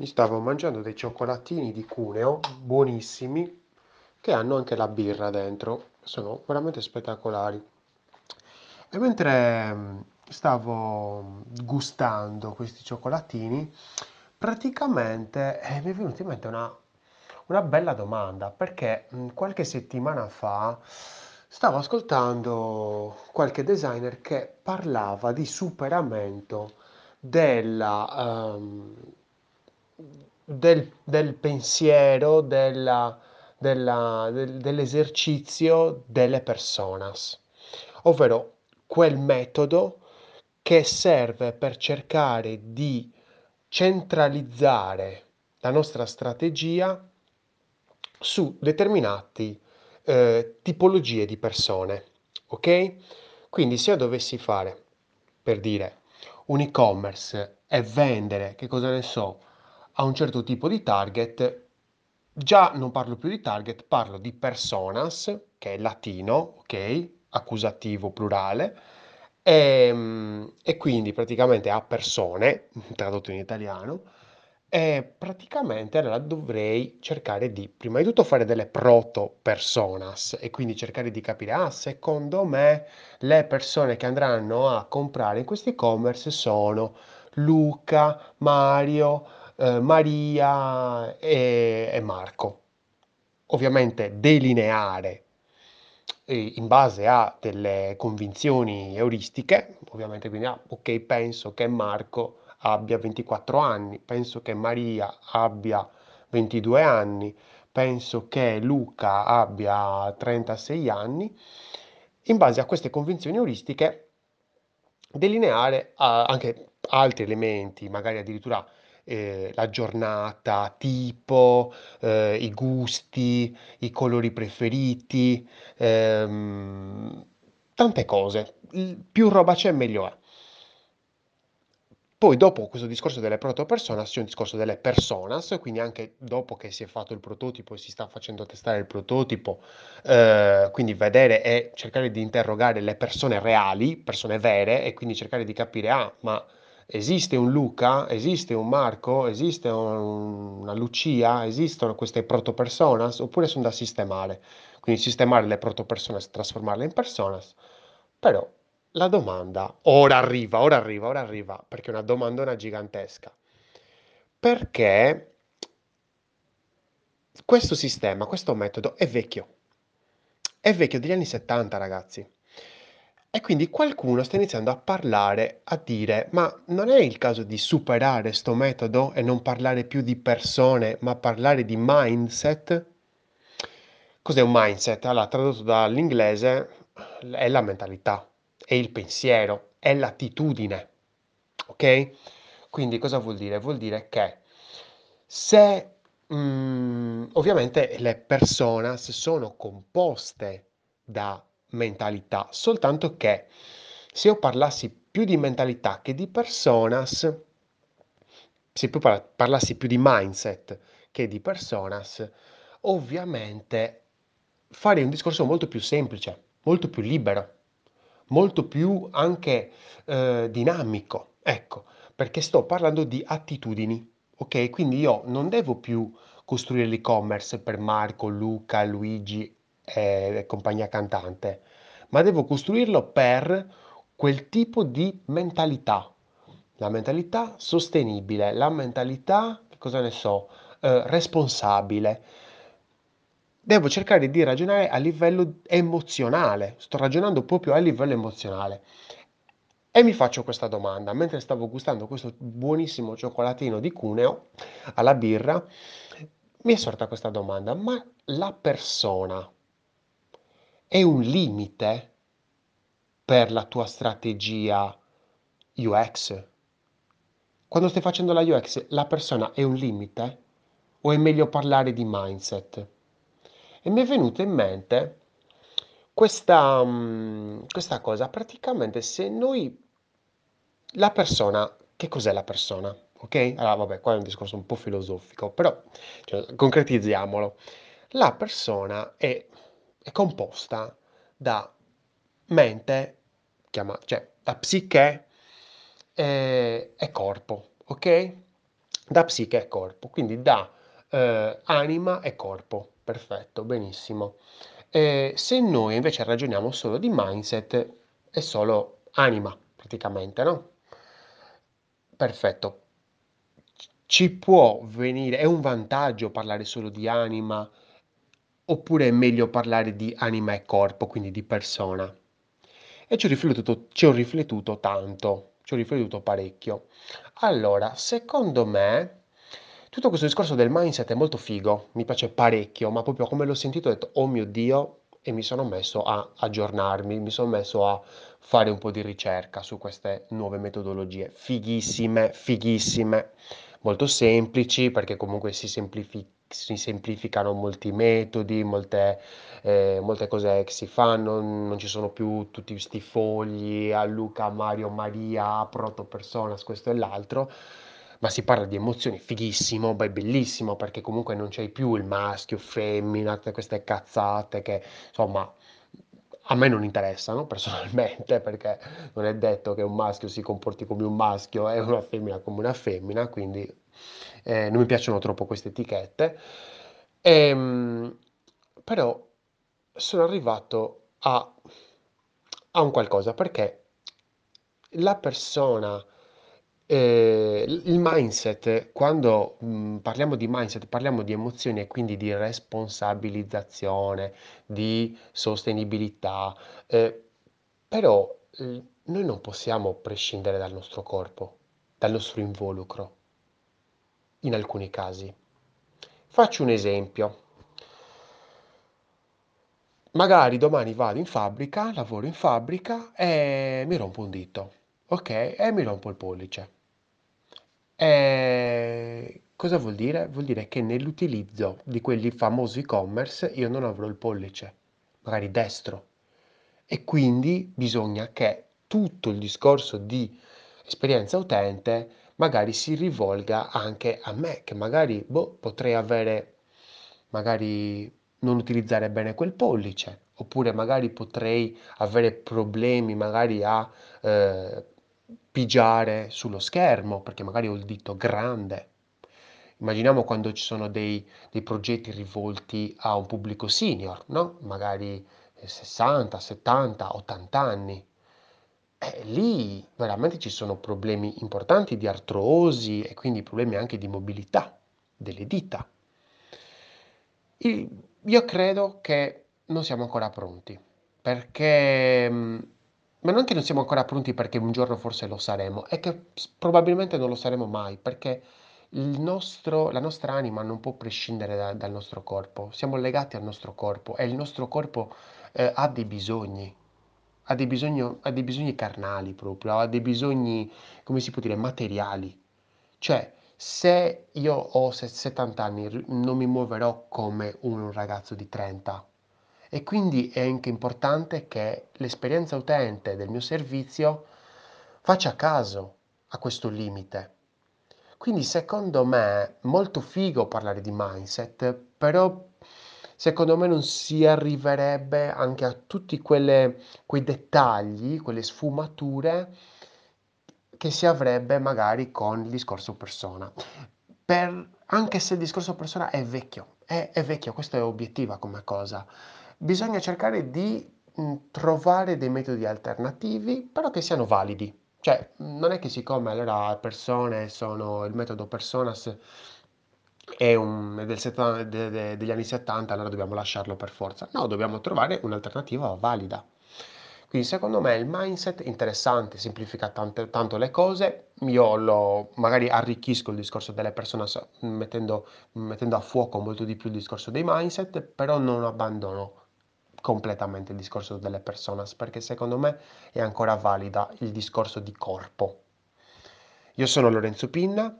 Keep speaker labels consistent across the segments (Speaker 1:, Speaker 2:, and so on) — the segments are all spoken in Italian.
Speaker 1: Mi stavo mangiando dei cioccolatini di Cuneo, buonissimi, che hanno anche la birra dentro. Sono veramente spettacolari. E mentre mm, stavo gustando questi cioccolatini, praticamente eh, mi è venuta in mente una, una bella domanda, perché mm, qualche settimana fa stavo ascoltando qualche designer che parlava di superamento della, ehm, del, del pensiero, della- della- del- dell'esercizio delle personas, ovvero quel metodo che serve per cercare di centralizzare la nostra strategia su determinati eh, tipologie di persone, ok? Quindi se io dovessi fare, per dire, un e-commerce e vendere, che cosa ne so, a un certo tipo di target, già non parlo più di target, parlo di personas, che è latino, ok? Accusativo plurale, e, e quindi praticamente a persone, tradotto in italiano, e praticamente allora dovrei cercare di, prima di tutto, fare delle proto personas e quindi cercare di capire, ah, secondo me le persone che andranno a comprare in questo e-commerce sono Luca, Mario, eh, Maria e, e Marco. Ovviamente delineare eh, in base a delle convinzioni euristiche, ovviamente quindi, ah, ok, penso che Marco abbia 24 anni, penso che Maria abbia 22 anni, penso che Luca abbia 36 anni. In base a queste convinzioni euristiche, delineare ah, anche altri elementi, magari addirittura eh, la giornata, tipo, eh, i gusti, i colori preferiti, ehm, tante cose. Più roba c'è, meglio è. Poi dopo questo discorso delle proto-personas c'è un discorso delle personas, quindi anche dopo che si è fatto il prototipo e si sta facendo testare il prototipo, eh, quindi vedere e cercare di interrogare le persone reali, persone vere, e quindi cercare di capire, ah, ma esiste un Luca, esiste un Marco, esiste un- una Lucia, esistono queste proto-personas, oppure sono da sistemare. Quindi sistemare le proto-personas, trasformarle in personas, però la domanda, ora arriva, ora arriva, ora arriva, perché è una domandona gigantesca. Perché questo sistema, questo metodo è vecchio. È vecchio degli anni 70, ragazzi. E quindi qualcuno sta iniziando a parlare, a dire, ma non è il caso di superare sto metodo e non parlare più di persone, ma parlare di mindset? Cos'è un mindset? Allora, tradotto dall'inglese, è la mentalità, è il pensiero, è l'attitudine, ok? Quindi cosa vuol dire? Vuol dire che se mm, ovviamente le personas sono composte da mentalità, soltanto che se io parlassi più di mentalità che di personas, se più parla- parlassi più di mindset che di personas, ovviamente farei un discorso molto più semplice, molto più libero, molto più anche eh, dinamico, ecco, perché sto parlando di attitudini, ok? Quindi io non devo più costruire l'e-commerce per Marco, Luca, Luigi e compagnia cantante, ma devo costruirlo per quel tipo di mentalità, la mentalità sostenibile, la mentalità, cosa ne so, eh, responsabile. Devo cercare di ragionare a livello emozionale, sto ragionando proprio a livello emozionale. E mi faccio questa domanda, mentre stavo gustando questo buonissimo cioccolatino di Cuneo alla birra, mi è sorta questa domanda, ma la persona è un limite per la tua strategia UX? Quando stai facendo la UX, la persona è un limite? O è meglio parlare di mindset? E mi è venuta in mente questa, mm, questa cosa. Praticamente, se noi, la persona, che cos'è la persona? Ok? Allora, vabbè, qua è un discorso un po' filosofico, però cioè, concretizziamolo. La persona è, è composta da mente, chiama, cioè da psiche e, e corpo, ok? da psiche e corpo, quindi da eh, anima e corpo. Perfetto, benissimo. E se noi invece ragioniamo solo di mindset, è solo anima, praticamente, no? Perfetto. Ci può venire, è un vantaggio parlare solo di anima, oppure è meglio parlare di anima e corpo, quindi di persona? E ci ho riflettuto, ci ho riflettuto tanto, ci ho riflettuto parecchio. Allora, secondo me, tutto questo discorso del mindset è molto figo, mi piace parecchio, ma proprio come l'ho sentito ho detto, oh mio Dio, e mi sono messo a aggiornarmi, mi sono messo a fare un po' di ricerca su queste nuove metodologie, fighissime, fighissime, molto semplici perché comunque si semplifica si semplificano molti metodi, molte, eh, molte cose che si fanno, non ci sono più tutti questi fogli a Luca, Mario, Maria, proto personas, questo e l'altro, ma si parla di emozioni, fighissimo, beh, bellissimo, perché comunque non c'è più il maschio, femmina, tutte queste cazzate che, insomma, a me non interessano personalmente, perché non è detto che un maschio si comporti come un maschio e una femmina come una femmina, quindi eh, non mi piacciono troppo queste etichette. Ehm, però sono arrivato a, a un qualcosa, perché la persona eh, il mindset, quando mh, parliamo di mindset, parliamo di emozioni e quindi di responsabilizzazione, di sostenibilità, eh, però eh, noi non possiamo prescindere dal nostro corpo, dal nostro involucro, in alcuni casi. Faccio un esempio. Magari domani vado in fabbrica, lavoro in fabbrica e mi rompo un dito, ok? E mi rompo il pollice. E cosa vuol dire? Vuol dire che nell'utilizzo di quelli famosi e-commerce io non avrò il pollice, magari destro. E quindi bisogna che tutto il discorso di esperienza utente magari si rivolga anche a me, che magari boh, potrei avere, magari non utilizzare bene quel pollice, oppure magari potrei avere problemi magari a eh, pigiare sullo schermo, perché magari ho il dito grande. Immaginiamo quando ci sono dei, dei progetti rivolti a un pubblico senior, no? Magari 60, 70, 80 anni. E lì veramente ci sono problemi importanti di artrosi e quindi problemi anche di mobilità delle dita. Io credo che non siamo ancora pronti, perché ma non che non siamo ancora pronti perché un giorno forse lo saremo, è che probabilmente non lo saremo mai, perché nostro, la nostra anima non può prescindere da- dal nostro corpo, siamo legati al nostro corpo e il nostro corpo eh, ha dei bisogni, ha dei bisogni, ha dei bisogni carnali proprio, ha dei bisogni, come si può dire, materiali. Cioè, se io ho 70 anni, non mi muoverò come un ragazzo di 30 e quindi è anche importante che l'esperienza utente del mio servizio faccia caso a questo limite. Quindi secondo me molto figo parlare di mindset, però secondo me non si arriverebbe anche a tutti quelle, quei dettagli, quelle sfumature che si avrebbe magari con il discorso persona. Per, anche se il discorso persona è vecchio, è, è vecchio, questo è obiettiva come cosa bisogna cercare di trovare dei metodi alternativi, però che siano validi. Cioè, non è che siccome allora persone sono il metodo personas è, un, del setta- de- de- degli anni 70, allora dobbiamo lasciarlo per forza. No, dobbiamo trovare un'alternativa valida. Quindi secondo me il mindset è interessante, semplifica tante, tanto le cose, io lo, magari arricchisco il discorso delle persone mettendo, mettendo a fuoco molto di più il discorso dei mindset, però non abbandono completamente il discorso delle personas, perché secondo me è ancora valida il discorso di corpo. Io sono Lorenzo Pinna,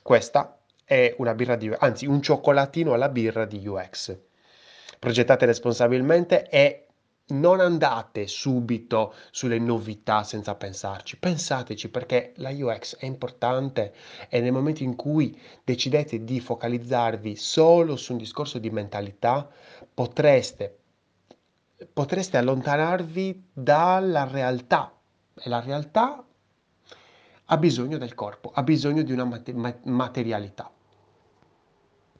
Speaker 1: questa è una birra di anzi un cioccolatino alla birra di UX. Progettate responsabilmente e non andate subito sulle novità senza pensarci, pensateci perché la UX è importante e nel momento in cui decidete di focalizzarvi solo su un discorso di mentalità, potreste potreste allontanarvi dalla realtà e la realtà ha bisogno del corpo, ha bisogno di una mate ma materialità.